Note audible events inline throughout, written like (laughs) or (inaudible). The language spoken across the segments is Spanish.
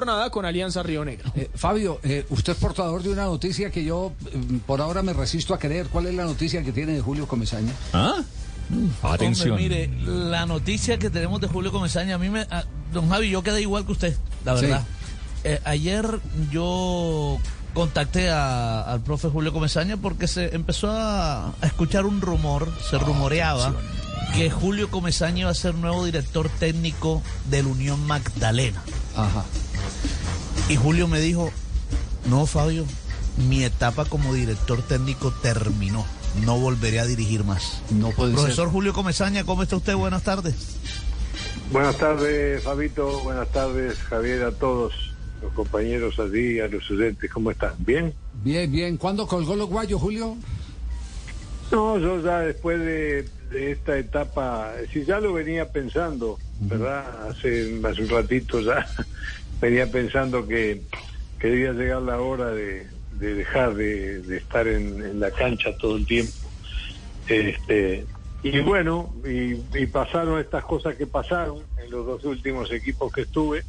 Jornada con Alianza Río Negro. Eh, Fabio, eh, usted es portador de una noticia que yo eh, por ahora me resisto a creer. ¿Cuál es la noticia que tiene de Julio Comesaña? ¿Ah? Atención. Hombre, mire, la noticia que tenemos de Julio Comesaña, a mí me. a- don Javi, yo quedé igual que usted, la Sí. verdad. Eh, ayer yo contacté a- al profe Julio Comesaña porque se empezó a, a escuchar un rumor, se rumoreaba que Julio Comesaña iba a ser nuevo director técnico del Unión Magdalena. Ajá. Y Julio me dijo, no Fabio, mi etapa como director técnico terminó, no volveré a dirigir más. No puede Profesor ser. Julio Comesaña, ¿cómo está usted? Buenas tardes. Buenas tardes, Fabito. Buenas tardes, Javier, a todos los compañeros allí, a los oyentes. ¿Cómo están? ¿Bien? Bien, bien. ¿Cuándo colgó los guayos, Julio? No, yo ya después de, de esta etapa, si ya lo venía pensando, ¿verdad? Hace, hace un ratito ya venía pensando que, que debía llegar la hora de, de dejar de, de estar en, en la cancha todo el tiempo. Este, y bueno, y, y pasaron estas cosas que pasaron en los dos últimos equipos que estuve,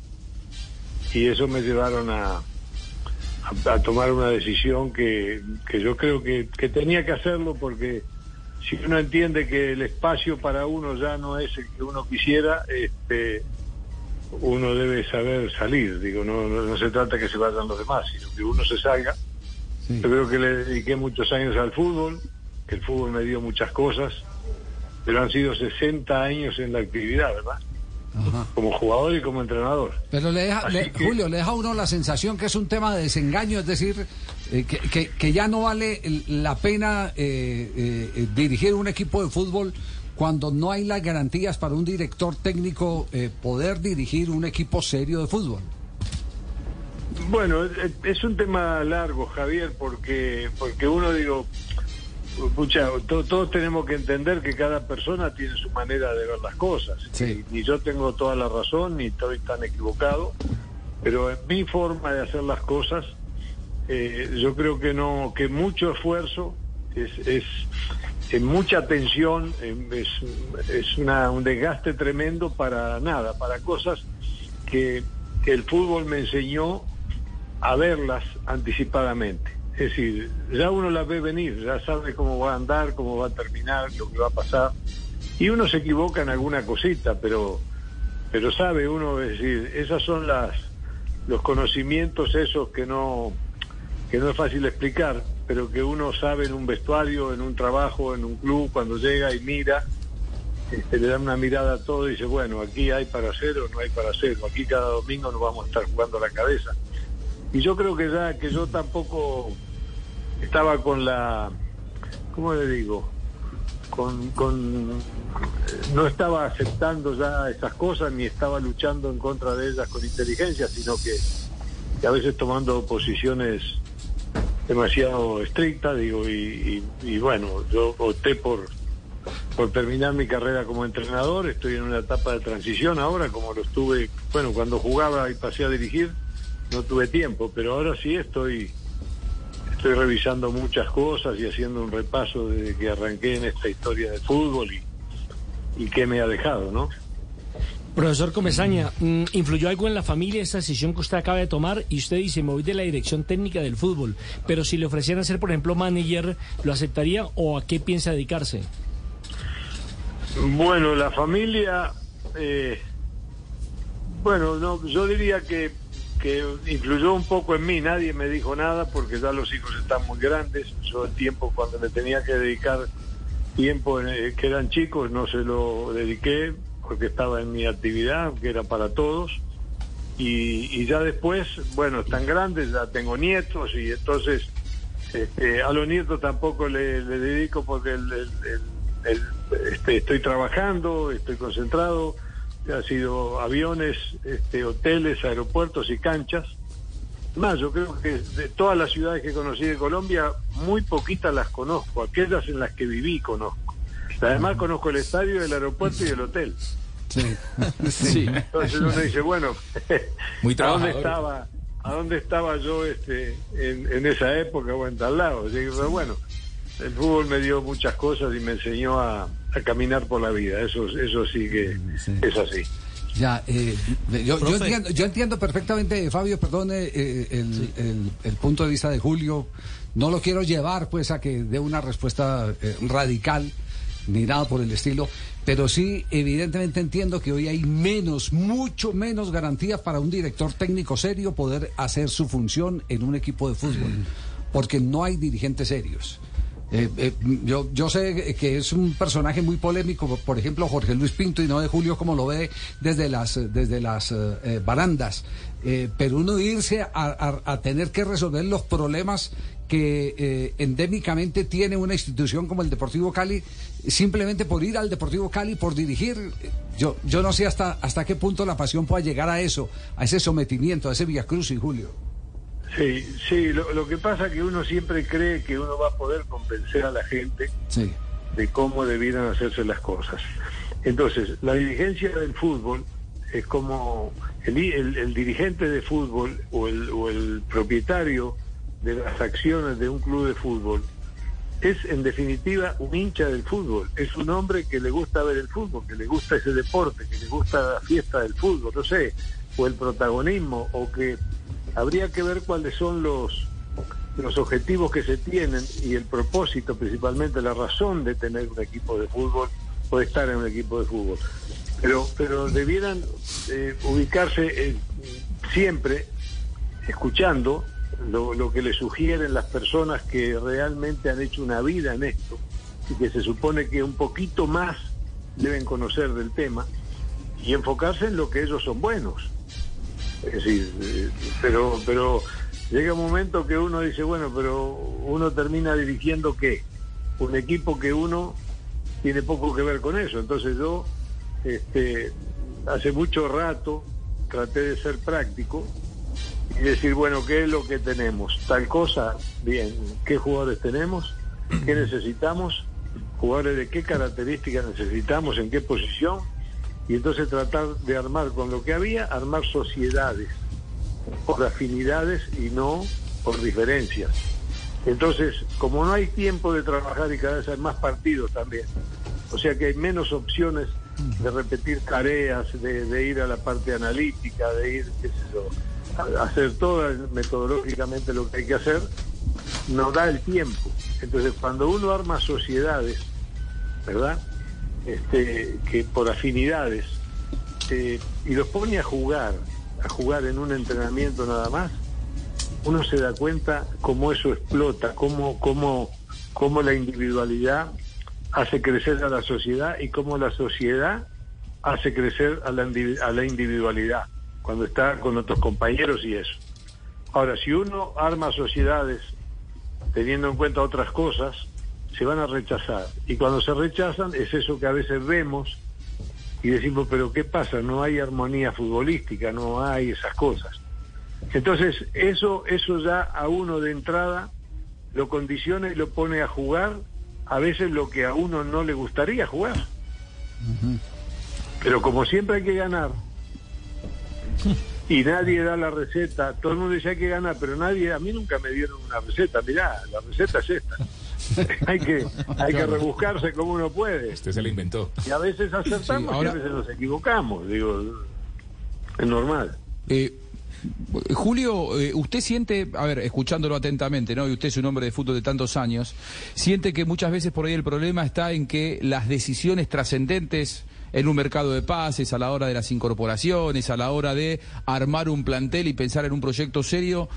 y eso me llevaron a, a, a tomar una decisión que, que yo creo que, que tenía que hacerlo porque si uno entiende que el espacio para uno ya no es el que uno quisiera, este, uno debe saber salir. Digo, no, no, no se trata que se vayan los demás, sino que uno se salga. Sí. Yo creo que le dediqué muchos años al fútbol, que el fútbol me dio muchas cosas, pero han sido 60 años en la actividad, ¿verdad? Ajá. Como jugador y como entrenador. Pero le deja, le- que- Julio, le deja a uno la sensación que es un tema de desengaño, es decir, eh, que, que- que ya no vale la pena eh, eh, eh, dirigir un equipo de fútbol cuando no hay las garantías para un director técnico eh, poder dirigir un equipo serio de fútbol. Bueno, es- es un tema largo, Javier, porque porque uno digo, pucha, to- todos tenemos que entender que cada persona tiene su manera de ver las cosas. Sí. Ni yo tengo toda la razón, ni estoy tan equivocado, pero en mi forma de hacer las cosas, eh, yo creo que no, que mucho esfuerzo es, es, es mucha atención, em, es, es una, un desgaste tremendo para nada, para cosas que, que el fútbol me enseñó a verlas anticipadamente. Es decir, ya uno las ve venir, ya sabe cómo va a andar, cómo va a terminar, lo que va a pasar. Y uno se equivoca en alguna cosita, pero, pero sabe uno, es decir, esas son las los conocimientos esos que no que no es fácil explicar, pero que uno sabe en un vestuario, en un trabajo, en un club, cuando llega y mira, este, le da una mirada a todo y dice, bueno, aquí hay para hacer o no hay para hacer, aquí cada domingo nos vamos a estar jugando la cabeza. Y yo creo que ya que yo tampoco estaba con la, ¿cómo le digo? Con, con no estaba aceptando ya esas cosas ni estaba luchando en contra de ellas con inteligencia, sino que, que a veces tomando posiciones demasiado estrictas, digo, y, y- y bueno, yo opté por, por terminar mi carrera como entrenador, estoy en una etapa de transición ahora, como lo estuve, bueno, cuando jugaba y pasé a dirigir, no tuve tiempo, pero ahora sí estoy estoy revisando muchas cosas y haciendo un repaso desde que arranqué en esta historia de fútbol y, y qué me ha dejado, ¿no? Profesor Comesaña, mm, ¿influyó algo en la familia esta decisión que usted acaba de tomar? Y usted dice, me voy de la dirección técnica del fútbol, pero si le ofrecieran ser, por ejemplo, manager, ¿lo aceptaría o a qué piensa dedicarse? Bueno, la familia, eh, bueno, no, yo diría que, que influyó un poco en mí, nadie me dijo nada porque ya los hijos están muy grandes, yo el tiempo cuando me tenía que dedicar tiempo eh, que eran chicos no se lo dediqué porque estaba en mi actividad, que era para todos, y, ya después, bueno, están grandes, ya tengo nietos y entonces este, a los nietos tampoco le, dedico porque el- el- el- este, estoy trabajando, estoy concentrado. ha sido aviones, este, hoteles, aeropuertos y canchas. Más, yo creo que de todas las ciudades que conocí de Colombia, muy poquitas las conozco. Aquellas en las que viví conozco. Además conozco el estadio, el aeropuerto y el hotel. (laughs) Sí. Sí. Entonces uno dice, bueno, (laughs) Muy ¿a dónde estaba, a dónde estaba yo este, en, en esa época o en tal lado? Así que, pero bueno, el fútbol me dio muchas cosas y me enseñó a, a caminar por la vida. Eso, eso sí que Sí. es así. Ya, eh, yo, yo entiendo, yo entiendo perfectamente, Fabio, perdone eh, el, el- el punto de vista de Julio. No lo quiero llevar pues a que dé una respuesta eh, radical ni nada por el estilo, pero sí evidentemente entiendo que hoy hay menos, mucho menos garantías para un director técnico serio poder hacer su función en un equipo de fútbol, porque no hay dirigentes serios. Eh, eh, yo, yo sé que es un personaje muy polémico, por- ejemplo, Jorge Luis Pinto, y no de Julio como lo ve desde las, desde las eh, eh, barandas. Eh, pero uno irse a, a- a tener que resolver los problemas que eh, endémicamente tiene una institución como el Deportivo Cali, simplemente por ir al Deportivo Cali, por dirigir, yo, yo no sé hasta, hasta qué punto la pasión pueda llegar a eso, a ese sometimiento, a ese Via Cruz y Julio. Sí, sí, lo, lo que pasa es que uno siempre cree que uno va a poder convencer a la gente Sí. de cómo debieran hacerse las cosas. Entonces, la dirigencia del fútbol es como el, el- el dirigente de fútbol o el, o el propietario de las acciones de un club de fútbol es en definitiva un hincha del fútbol, es un hombre que le gusta ver el fútbol, que le gusta ese deporte, que le gusta la fiesta del fútbol, no sé, o el protagonismo, o que habría que ver cuáles son los los objetivos que se tienen y el propósito, principalmente la razón de tener un equipo de fútbol o de estar en un equipo de fútbol. Pero, pero debieran eh, ubicarse eh, siempre escuchando lo, lo que le sugieren las personas que realmente han hecho una vida en esto y que se supone que un poquito más deben conocer del tema y enfocarse en lo que ellos son buenos. Es decir, eh, pero, pero llega un momento que uno dice, bueno, pero uno termina dirigiendo qué? Un equipo que uno tiene poco que ver con eso. Entonces yo, este, hace mucho rato traté de ser práctico y decir, bueno, ¿qué es lo que tenemos? Tal cosa, bien, ¿qué jugadores tenemos? ¿Qué necesitamos? ¿Jugadores de qué características necesitamos? ¿En qué posición? Y entonces tratar de armar con lo que había, armar sociedades por afinidades y no por diferencias. Entonces, como no hay tiempo de trabajar y cada vez hay más partidos también, o sea que hay menos opciones de repetir tareas, de, ir a la parte analítica, de ir, qué sé yo, a hacer todo metodológicamente lo que hay que hacer, no da el tiempo. Entonces, cuando uno arma sociedades, ¿verdad? Este, que por afinidades, eh, y los pone a jugar, a jugar en un entrenamiento nada más, uno se da cuenta cómo eso explota, cómo, cómo, cómo la individualidad hace crecer a la sociedad y cómo la sociedad hace crecer a la, a la individualidad cuando está con otros compañeros y eso. Ahora, si uno arma sociedades teniendo en cuenta otras cosas, se van a rechazar. Y cuando se rechazan es eso que a veces vemos y decimos, pero ¿qué pasa? No hay armonía futbolística, no hay esas cosas. Entonces, eso, eso ya a uno de entrada lo condiciona y lo pone a jugar a veces lo que a uno no le gustaría jugar. Pero como siempre hay que ganar y nadie da la receta, todo el mundo dice hay que ganar, pero nadie, a mí nunca me dieron una receta, mirá, la receta es esta. (laughs) hay que hay que rebuscarse como uno puede. Usted se la inventó. Y a veces acertamos Sí, ahora- y a veces nos equivocamos, digo, es normal. Eh, Julio, eh, usted siente, a ver, escuchándolo atentamente, ¿no? Y usted es un hombre de fútbol de tantos años, siente que muchas veces por ahí el problema está en que las decisiones trascendentes en un mercado de pases, a la hora de las incorporaciones, a la hora de armar un plantel y pensar en un proyecto serio,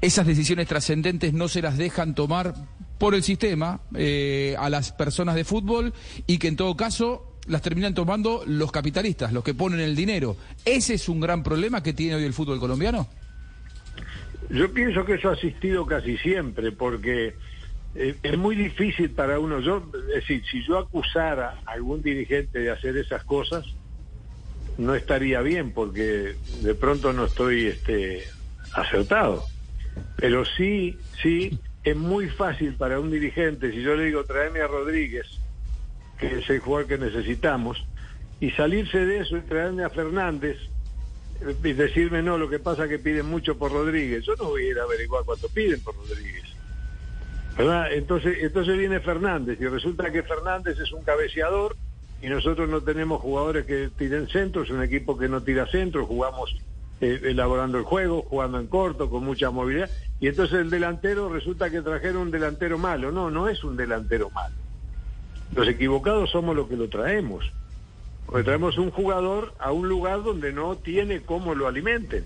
esas decisiones trascendentes no se las dejan tomar por el sistema eh, a las personas de fútbol y que en todo caso las terminan tomando los capitalistas, los que ponen el dinero. ¿Ese es un gran problema que tiene hoy el fútbol colombiano? Yo pienso que eso ha asistido casi siempre, porque eh, es muy difícil para uno. Yo, es decir, si yo acusara a algún dirigente de hacer esas cosas, no estaría bien porque de pronto no estoy este, acertado. Pero sí, sí, es muy fácil para un dirigente, si yo le digo tráeme a Rodríguez, que es el jugador que necesitamos, y salirse de eso y traerme a Fernández eh, y decirme no, lo que pasa es que piden mucho por Rodríguez. Yo no voy a ir a averiguar cuánto piden por Rodríguez. ¿Verdad? Entonces, entonces viene Fernández y resulta que Fernández es un cabeceador y nosotros no tenemos jugadores que tiren centro, es un equipo que no tira centro, jugamos eh, elaborando el juego, jugando en corto, con mucha movilidad, y entonces el delantero resulta que trajeron un delantero malo. No, no es un delantero malo. Los equivocados somos los que lo traemos. Porque traemos un jugador a un lugar donde no tiene cómo lo alimenten.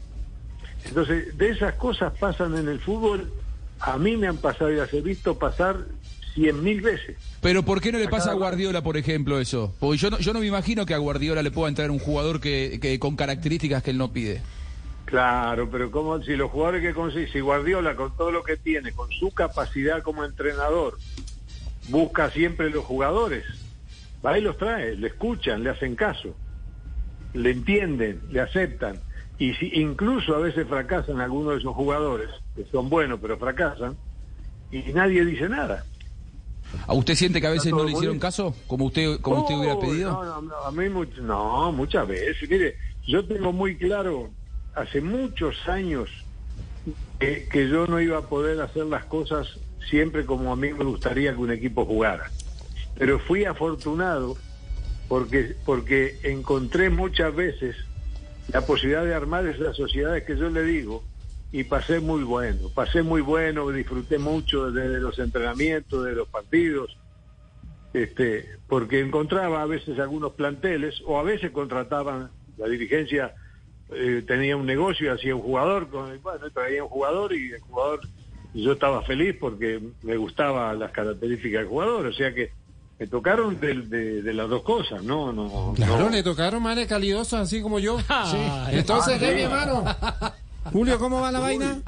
Entonces, de esas cosas pasan en el fútbol. A mí me han pasado y las he visto pasar cien mil veces. Pero ¿por qué no le pasa a Guardiola, por ejemplo, eso? Porque yo no, yo no me imagino que a Guardiola le pueda entrar un jugador que, que con características que él no pide. Claro, pero como si los jugadores que consigue, si Guardiola con todo lo que tiene, con su capacidad como entrenador, busca siempre los jugadores, va y los trae, le escuchan, le hacen caso, le entienden, le aceptan. Y si incluso a veces fracasan algunos de esos jugadores, que son buenos pero fracasan, y nadie dice nada. ¿A usted siente que a veces no le hicieron caso, como usted, como usted hubiera Oh, pedido? No, no, no, a mí much- no, muchas veces. Mire, yo tengo muy claro, hace muchos años, que, que yo no iba a poder hacer las cosas siempre como a mí me gustaría que un equipo jugara. Pero fui afortunado porque, porque encontré muchas veces la posibilidad de armar esas sociedades que yo le digo y pasé muy bueno, pasé muy bueno, disfruté mucho de los entrenamientos, de los partidos, este, porque encontraba a veces algunos planteles o a veces contrataban, la dirigencia eh, tenía un negocio hacía un jugador, con, bueno, traía un jugador y el jugador, yo estaba feliz porque me gustaban las características del jugador, o sea que me tocaron de, de- de las dos cosas, no, no, Claro, no. le tocaron manes calidosos así como yo. (laughs) Ay, Entonces, ah, ¿qué, mi hermano? Julio, ¿cómo va la vaina?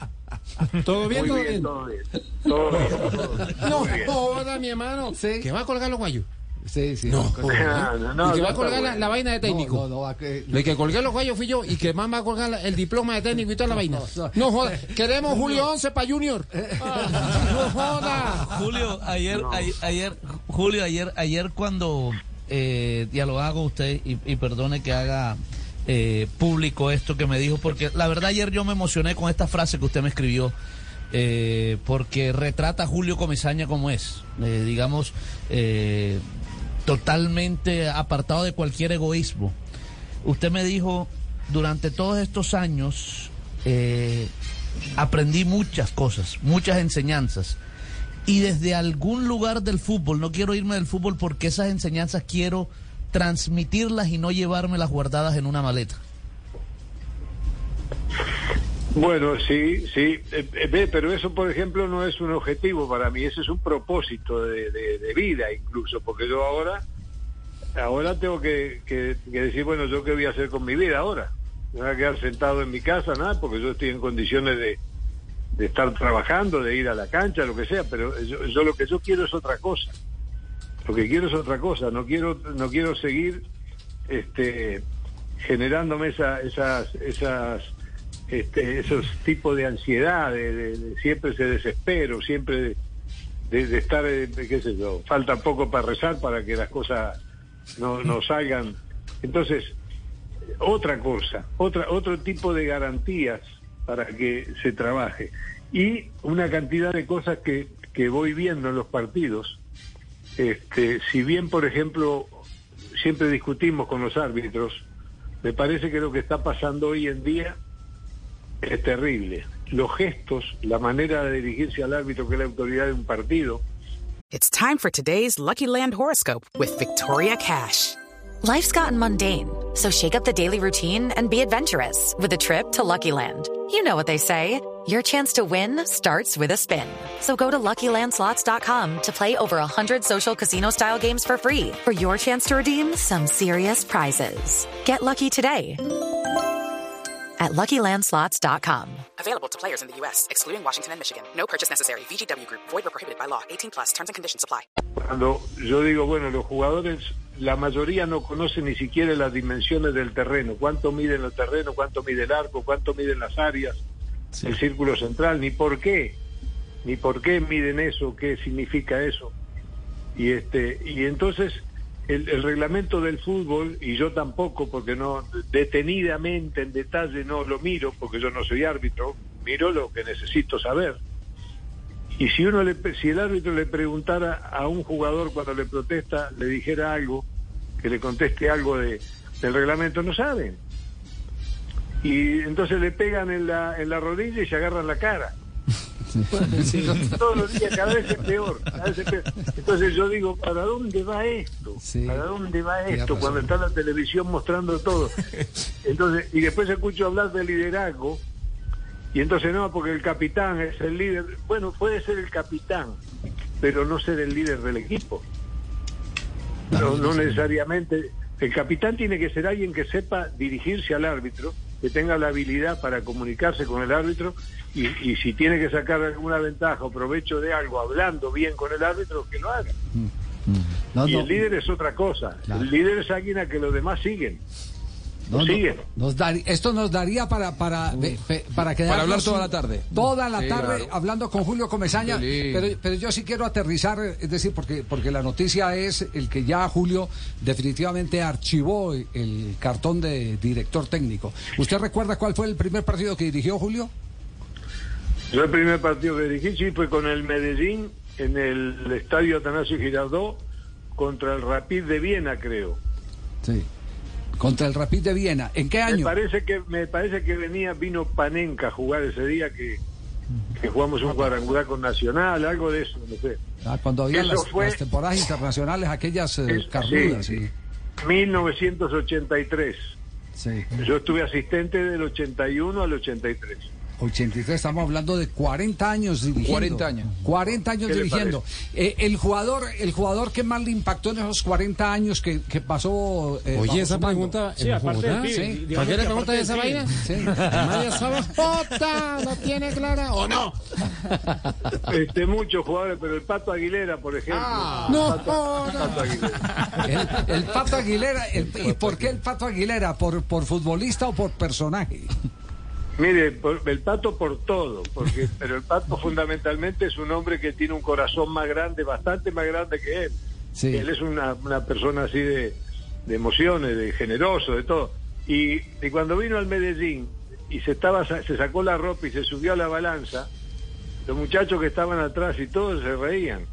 ¿Todo bien? Muy ¿Todo bien, bien? todo bien, todo bien, todo bien. (laughs) No, bien. joda, mi hermano. Sí. Que va a colgar los guayos. Sí, sí. No, no, joda. No, no, y que no va a colgar la, vaina de técnico. No, que- De que colgué los guayos fui yo y que más va a colgar la- el diploma de técnico y toda la vaina. No joda, queremos Julio 11 para Junior. (laughs) No joda. Julio, ayer, No. ayer, ayer- Julio, ayer, ayer cuando eh, dialogaba con usted y, y perdone que haga eh, público esto que me dijo, porque la verdad ayer yo me emocioné con esta frase que usted me escribió. eh, porque retrata a Julio Comesaña como es, eh, digamos, eh, totalmente apartado de cualquier egoísmo. Usted me dijo, durante todos estos años eh, aprendí muchas cosas, muchas enseñanzas. Y desde algún lugar del fútbol, no quiero irme del fútbol porque esas enseñanzas quiero transmitirlas y no llevármelas guardadas en una maleta. Bueno, sí, sí, eh, eh, pero eso, por ejemplo, no es un objetivo para mí, ese es un propósito de, de- vida incluso, porque yo ahora, ahora tengo que decir, bueno, yo qué voy a hacer con mi vida ahora. Me voy a quedar sentado en mi casa, nada, porque yo estoy en condiciones de, de estar trabajando, de ir a la cancha, lo que sea, pero yo, yo lo que yo quiero es otra cosa. Lo que quiero es otra cosa, no quiero, no quiero seguir este, generándome esa, esas, esas, este, esos tipos de ansiedad, de, de- de siempre ese desespero, siempre de, de- estar, eh, qué sé yo, falta poco para rezar para que las cosas no, no salgan. Entonces, otra cosa, otra, otro tipo de garantías para que se trabaje. Y una cantidad de cosas que, que voy viendo en los partidos. Este, si bien, por ejemplo, siempre discutimos con los árbitros, me parece que lo que está pasando hoy en día es terrible. Los gestos, la manera de dirigirse al árbitro, que es la autoridad de un partido, It's time for today's Lucky Land horoscope with Victoria Cash. Life's gotten mundane, so shake up the daily routine and be adventurous with a trip to Lucky Land. You know what they say. Your chance to win starts with a spin. So go to LuckyLandSlots.com to play over 100 social casino-style games for free for your chance to redeem some serious prizes. Get lucky today at LuckyLandSlots.com. Available to players in the U.S., excluding Washington and Michigan. No purchase necessary. VGW Group, void or prohibited by law. 18 plus terms and conditions apply. cuando yo digo, bueno, los jugadores la mayoría no conoce ni siquiera las dimensiones del terreno, cuánto miden los terrenos, cuánto mide el arco, cuánto miden las áreas, el círculo central, ni por qué, ni por qué miden eso, qué significa eso. Y este, y entonces el, el reglamento del fútbol, y yo tampoco, porque no, detenidamente, en detalle no lo miro, porque yo no soy árbitro, miro lo que necesito saber. Y si uno le, si el árbitro le preguntara a un jugador cuando le protesta, le dijera algo, que le conteste algo de, del reglamento, no saben. Y entonces le pegan en la, en la rodilla y se agarran la cara. Todos los días, cada vez es peor, cada vez es peor. Entonces yo digo, ¿para dónde va esto? ¿Para dónde va esto? Cuando está la televisión mostrando todo. Entonces, y después escucho hablar de liderazgo, y entonces no, porque el capitán es el líder. Bueno, puede ser el capitán, pero no ser el líder del equipo. No, no necesariamente. El capitán tiene que ser alguien que sepa dirigirse al árbitro, que tenga la habilidad para comunicarse con el árbitro y, y si tiene que sacar alguna ventaja o provecho de algo hablando bien con el árbitro, que lo haga. No, y no, el líder es otra cosa. Claro. El líder es alguien a que los demás siguen. No, no, siguen. nos dar- esto nos daría para para para quedarnos Para hablar toda la tarde. Toda la Sí, tarde claro. hablando con Julio Comesaña, pero, pero yo sí quiero aterrizar, es decir, porque porque la noticia es el que ya Julio definitivamente archivó el cartón de director técnico. ¿Usted recuerda cuál fue el primer partido que dirigió Julio? Yo el primer partido que dirigí sí fue con el Medellín en el estadio Atanasio Girardot contra el Rapid de Viena, creo. Sí. Contra el Rapid de Viena. ¿En qué Me año? parece que me parece que venía vino Panenka a jugar ese día que, que jugamos un cuadrangular con Nacional, algo de eso, no sé. Ah, cuando había las, fue- las temporadas internacionales, aquellas eh, Es- sí. 1983. Sí. Yo estuve asistente del 81 al 83. 83, estamos hablando de 40 años dirigiendo. 40 años. 40 años ¿Qué le dirigiendo. Eh, el jugador el jugador que más le impactó en esos 40 años que, que pasó. eh, Oye, esa pregunta Sí, aparte del pibe, Sí. ¿Para qué le preguntas esa pibe. vaina? Sí. Nadie sabe. ¡Jota! ¿No tiene clara o no? Este, muchos jugadores, pero el Pato Aguilera, por ejemplo. No, Pato, joda. Pato Aguilera. El, el Pato Aguilera. el- ¿Y por qué el Pato Aguilera? ¿Por, ¿Por futbolista o por personaje? Mire, por- el pato por todo, porque (laughs) pero el pato fundamentalmente es un hombre que tiene un corazón más grande, bastante más grande que él. Sí. Él es una, una persona así de, de emociones, de generoso, de todo. Y, y cuando vino al Medellín y se estaba se sacó la ropa y se subió a la balanza, los muchachos que estaban atrás y todos se reían.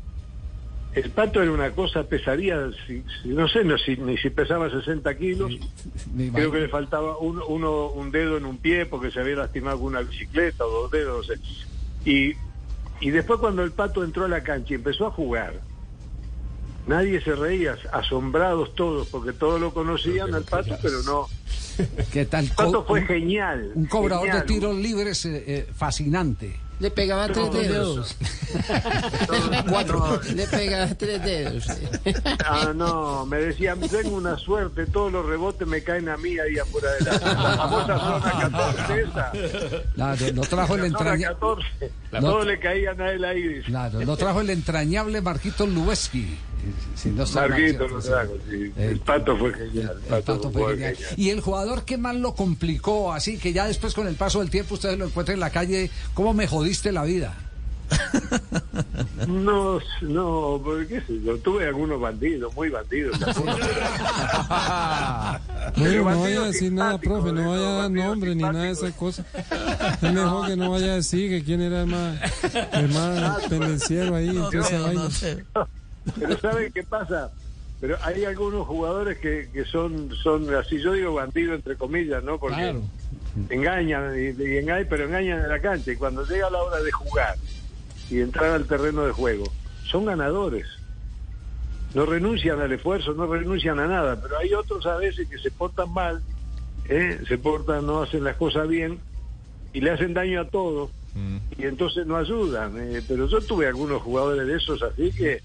El pato era una cosa, pesaría, si- si- no sé no, si, ni si pesaba 60 kilos. Creo que le faltaba un, uno, un dedo en un pie porque se había lastimado con una bicicleta o dos dedos, no sé. Y, y después cuando el pato entró a la cancha y empezó a jugar, nadie se reía, asombrados todos, porque todos lo conocían al pato, pero no. ¿Qué tal? El pato fue un- genial. Un cobrador genial. de tiros libres eh, eh, fascinante. Le pegaba tres dedos. (laughs) (laughs) Cuatro. Le pegaba tres dedos. (laughs) Ah, no, me decían, tengo una suerte, todos los rebotes me caen a mí ahí afuera de la, famosa zona 14 esa. Claro, lo trajo el La zona entraña- 14. No. Todos le caían a él ahí. Claro, lo trajo el entrañable Marquito Lubeski. Si no trajo, sí. El pato fue genial. El Pato fue genial. Y el jugador que más lo complicó, así que ya después con el paso del tiempo ustedes lo encuentran en la calle, ¿cómo me jodiste la vida? (laughs) No, no, porque qué sé yo, tuve algunos bandidos, muy bandidos. (laughs) (laughs) No bandidos vaya a decir nada, profe, ¿eh? no vaya a dar nombre ni nada de esas cosas. Es mejor que no vaya a decir que quién era el más, el más pendenciero ahí, No no sé. Pero ¿saben qué pasa? Pero hay algunos jugadores que, que son, son así, yo digo bandidos entre comillas, ¿no? Porque Claro. engañan, y, y engañan, pero engañan en la cancha. Y cuando llega la hora de jugar y entrar al terreno de juego, son ganadores. No renuncian al esfuerzo, no renuncian a nada, pero hay otros a veces que se portan mal, ¿eh? se portan, no hacen las cosas bien y le hacen daño a todos y entonces no ayudan. eh, pero yo tuve algunos jugadores de esos así que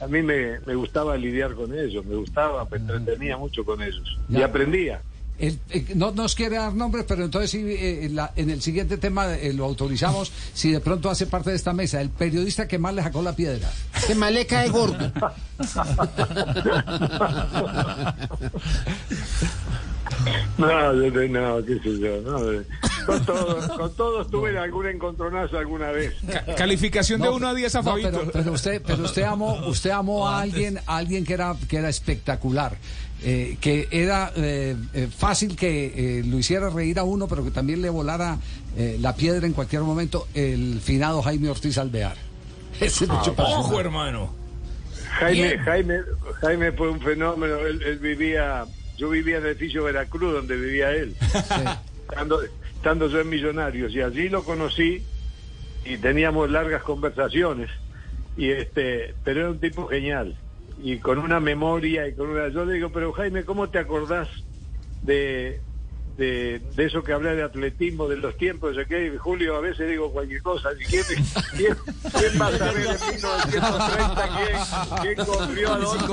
a mí me, me gustaba lidiar con ellos, me gustaba, me entretenía mucho con ellos y aprendía. El- eh, no nos quiere dar nombres, pero entonces eh, en, la- en el siguiente tema eh, lo autorizamos si de pronto hace parte de esta mesa. El periodista que más le sacó la piedra. Que más le cae gordo. (laughs) No, yo te- no, qué sé yo. No, eh, con, todos, (laughs) con todos tuve algún encontronazo alguna vez. calificación de No, 1 a 10 a no, Fabito. pero, pero usted, pero usted amó, (laughs) usted amó a alguien, a alguien que era, que era espectacular. eh, que era eh, eh, fácil que eh, lo hiciera reír a uno, pero que también le volara eh, la piedra en cualquier momento, el finado Jaime Ortiz Alvear. (laughs) Ese mucho personaje. Ojo, hermano. Jaime, Bien. Jaime, Jaime fue un fenómeno. Él, él vivía, yo vivía en el edificio Veracruz, donde vivía él, estando, estando yo en Millonarios, y allí lo conocí y teníamos largas conversaciones. Y este, pero era un tipo genial y con una memoria y con una. Yo le digo, pero Jaime, ¿cómo te acordás de de, de eso que hablé de atletismo, de los tiempos, de que Julio a veces digo cualquier cosa. ¿y ¿Quién, quién, quién va a saber en 1930 quién, quién corrió a dónde?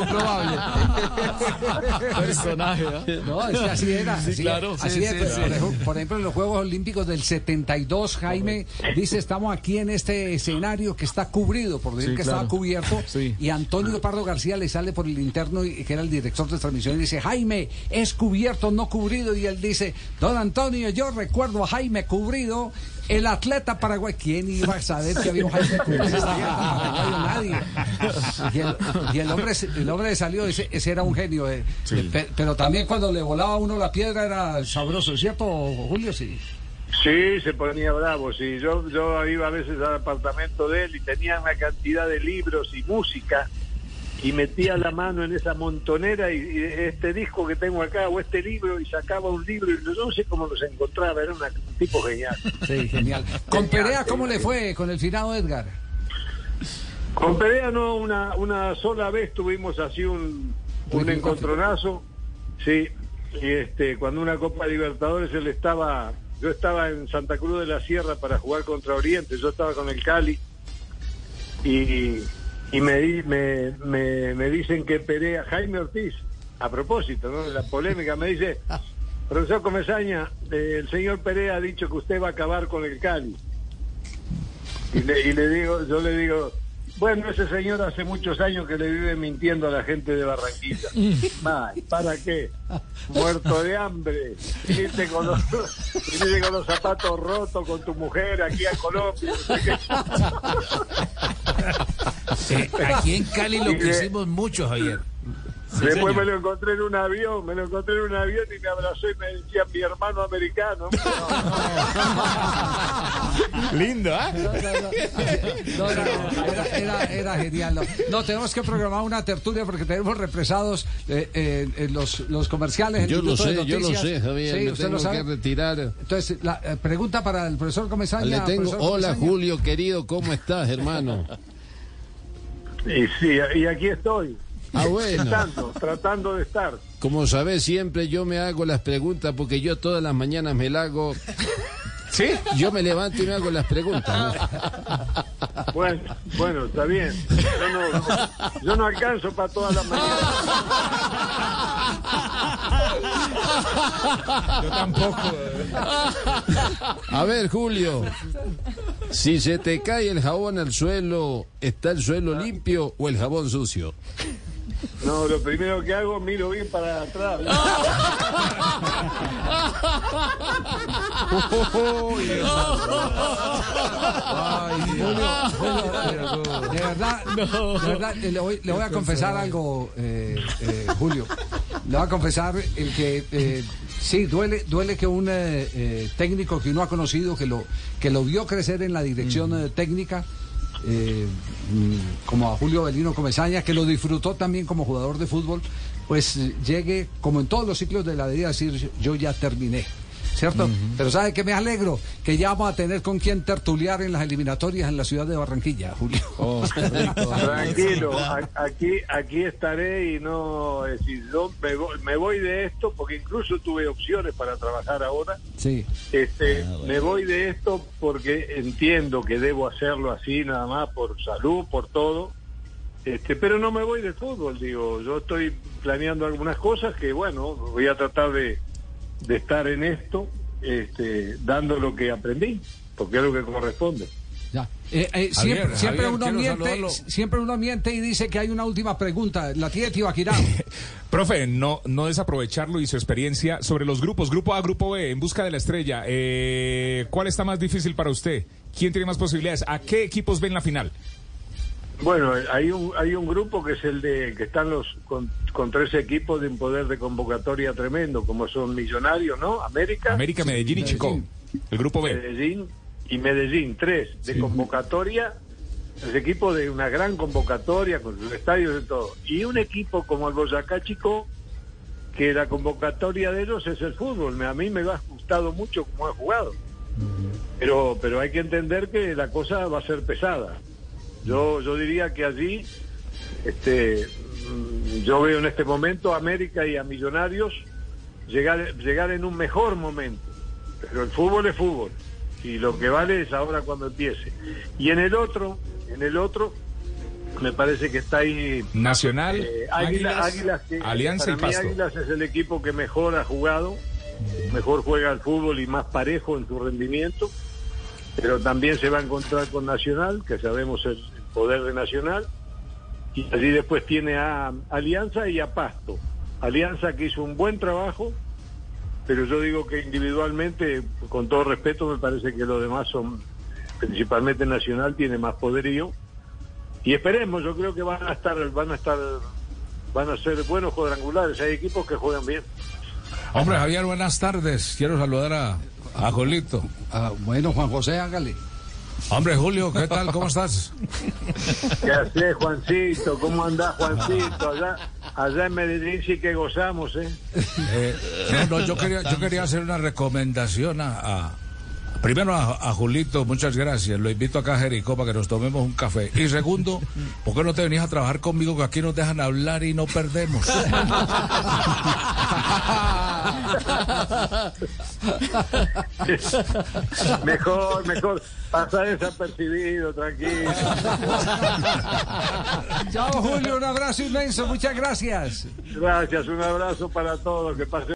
Personaje, ¿no? es que así era. Sí, así, claro. así Sí, es, sí, por, ejemplo, en los Juegos Olímpicos del 72, Jaime dice, estamos aquí en este escenario que está cubrido, por decir Sí, que claro. estaba cubierto, y Antonio Pardo García le sale por el interno, y, que era el director de transmisión, y dice, Jaime, es cubierto, no cubrido, y él dice, don Antonio, yo recuerdo a Jaime cubrido, el atleta paraguay, ¿quién iba a saber que había un Jaime cubrido? Paraguayo? (laughs) Nadie. Y el, y el hombre, se- el hombre salió, ese, ese era un genio. eh. Pe- pero también cuando le volaba a uno la piedra era sabroso, ¿cierto, Julio? Sí. Sí, se ponía bravo, sí. Yo, yo iba a veces al apartamento de él y tenía una cantidad de libros y música y metía la mano en esa montonera y, y este disco que tengo acá o este libro y sacaba un libro y no sé cómo los encontraba, era una- un tipo genial. Sí, genial. (laughs) Con Perea, ¿cómo le fue con el finado Edgar? Con Perea no, una, una sola vez tuvimos así un, un encontronazo, sí, y este, cuando una Copa Libertadores él estaba, yo estaba en Santa Cruz de la Sierra para jugar contra Oriente, yo estaba con el Cali, y, y me, di- me, me, me dicen que Perea, Jaime Ortiz, a propósito, ¿no? la polémica, me dice, profesor Comesaña, eh, el señor Perea ha dicho que usted va a acabar con el Cali. Y le, y le digo, yo le digo, bueno, ese señor hace muchos años que le vive mintiendo a la gente de Barranquilla. (laughs) ¿Para qué? Muerto de hambre. Viniste con los, viniste con los zapatos rotos con tu mujer aquí a Colombia. (laughs) no. Eh, aquí en Cali lo hicimos mucho, Javier. Después me lo encontré en un avión, me lo encontré en un avión y me abrazó y me decía mi hermano americano. (laughs) Lindo, ¿eh? No, era, era, era- era genial. No. No, tenemos que programar una tertulia porque tenemos represados eh, eh, los, los comerciales. el Yo lo de sé, yo lo sé, Javier. Sí, me usted tengo lo sabe. que retirar. Entonces, la eh, pregunta para el profesor Comesaña. Le tengo. Hola, Comesaña. Julio, querido, ¿cómo estás, hermano? (laughs) Y sí, y aquí estoy. Ah, bueno. Tratando, tratando de estar. Como sabes, siempre yo me hago las preguntas porque yo todas las mañanas me la hago. ¿Sí? Yo me levanto y me hago las preguntas. ¿no? Bueno, bueno, está bien. Yo no, yo no alcanzo para todas las mañanas. Yo tampoco. A ver, Julio. Si se te cae el jabón al suelo, ¿está el suelo limpio o el jabón sucio? No, lo primero que hago, miro bien para atrás. (laughs) De verdad, de verdad, eh, le, voy, le voy a confesar algo, eh, eh, Julio. Le voy a confesar el que eh, sí, duele, duele que un eh, eh, técnico que uno ha conocido, que lo, que lo vio crecer en la dirección eh, técnica, eh, como a Julio Belino Comesaña, que lo disfrutó también como jugador de fútbol, pues eh, llegue, como en todos los ciclos de la vida, a decir yo ya terminé. ¿Cierto? Pero ¿sabe que me alegro? Que ya vamos a tener con quien tertuliar en las eliminatorias en la ciudad de Barranquilla, Julio. (laughs) Tranquilo, a- aquí, aquí estaré y no, es decir, yo me voy, me voy de esto porque incluso tuve opciones para trabajar ahora. Sí. Este, me voy de esto porque entiendo que debo hacerlo así nada más por salud, por todo. Este, pero no me voy del fútbol, digo, yo estoy planeando algunas cosas que bueno, voy a tratar de, de estar en esto, este, dando lo que aprendí, porque es lo que corresponde. Ya. Eh, eh, siempre, Javier, siempre Javier, uno miente, siempre uno miente y dice que hay una última pregunta. La tiene Tibaquirá. (laughs) Profe, no, no desaprovecharlo y su experiencia sobre los grupos, grupo A, grupo B, en busca de la estrella. Eh, ¿Cuál está más difícil para usted? ¿Quién tiene más posibilidades? ¿A qué equipos ven la final? Bueno, hay un, hay un grupo que es el de que están los con, con tres equipos de un poder de convocatoria tremendo, como son Millonarios, ¿no? América, América, Medellín y Chico. El grupo B. Medellín y Medellín, tres de convocatoria, el equipo de una gran convocatoria con sus estadios y todo. Y un equipo como el Boyacá Chico, que la convocatoria de ellos es el fútbol. Me- A mí me ha gustado mucho cómo ha jugado. Pero, pero hay que entender que la cosa va a ser pesada. Yo, yo diría que allí, este, mm, yo veo en este momento a América y a Millonarios llegar, llegar en un mejor momento. Pero el fútbol es fútbol y lo que vale es ahora cuando empiece. Y en el otro, en el otro, me parece que está ahí Nacional, eh, Águila- Águilas, Águilas que- Alianza para y mí Pasto. Águilas es el equipo que mejor ha jugado, mejor juega al fútbol y más parejo en su rendimiento, pero también se va a encontrar con Nacional, que sabemos el poder de Nacional, y allí después tiene a Alianza y a Pasto. Alianza que hizo un buen trabajo, pero yo digo que individualmente, con todo respeto, me parece que los demás son, principalmente Nacional, tiene más poderío. Y esperemos, yo creo que van a estar, van a estar, van a ser buenos cuadrangulares. Hay equipos que juegan bien. Hombre, Javier, buenas tardes. Quiero saludar a, a Julito. Ah, bueno, Juan José, hágale. Hombre, Julio, ¿qué tal? ¿Cómo estás? ¿Qué haces, Juancito? ¿Cómo andás, Juancito? Allá, allá en Medellín sí que gozamos, ¿eh? Eh, no, no, yo quería, yo quería hacer una recomendación a, a- primero a, a Julito, muchas gracias. Lo invito acá a Jericó para que nos tomemos un café. Y segundo, (laughs) ¿por qué no te venís a trabajar conmigo que aquí nos dejan hablar y no perdemos? (laughs) mejor, mejor. Pasa desapercibido, tranquilo. Chao, Julio, un abrazo inmenso, muchas gracias. Gracias, un abrazo para todos. Que pasen.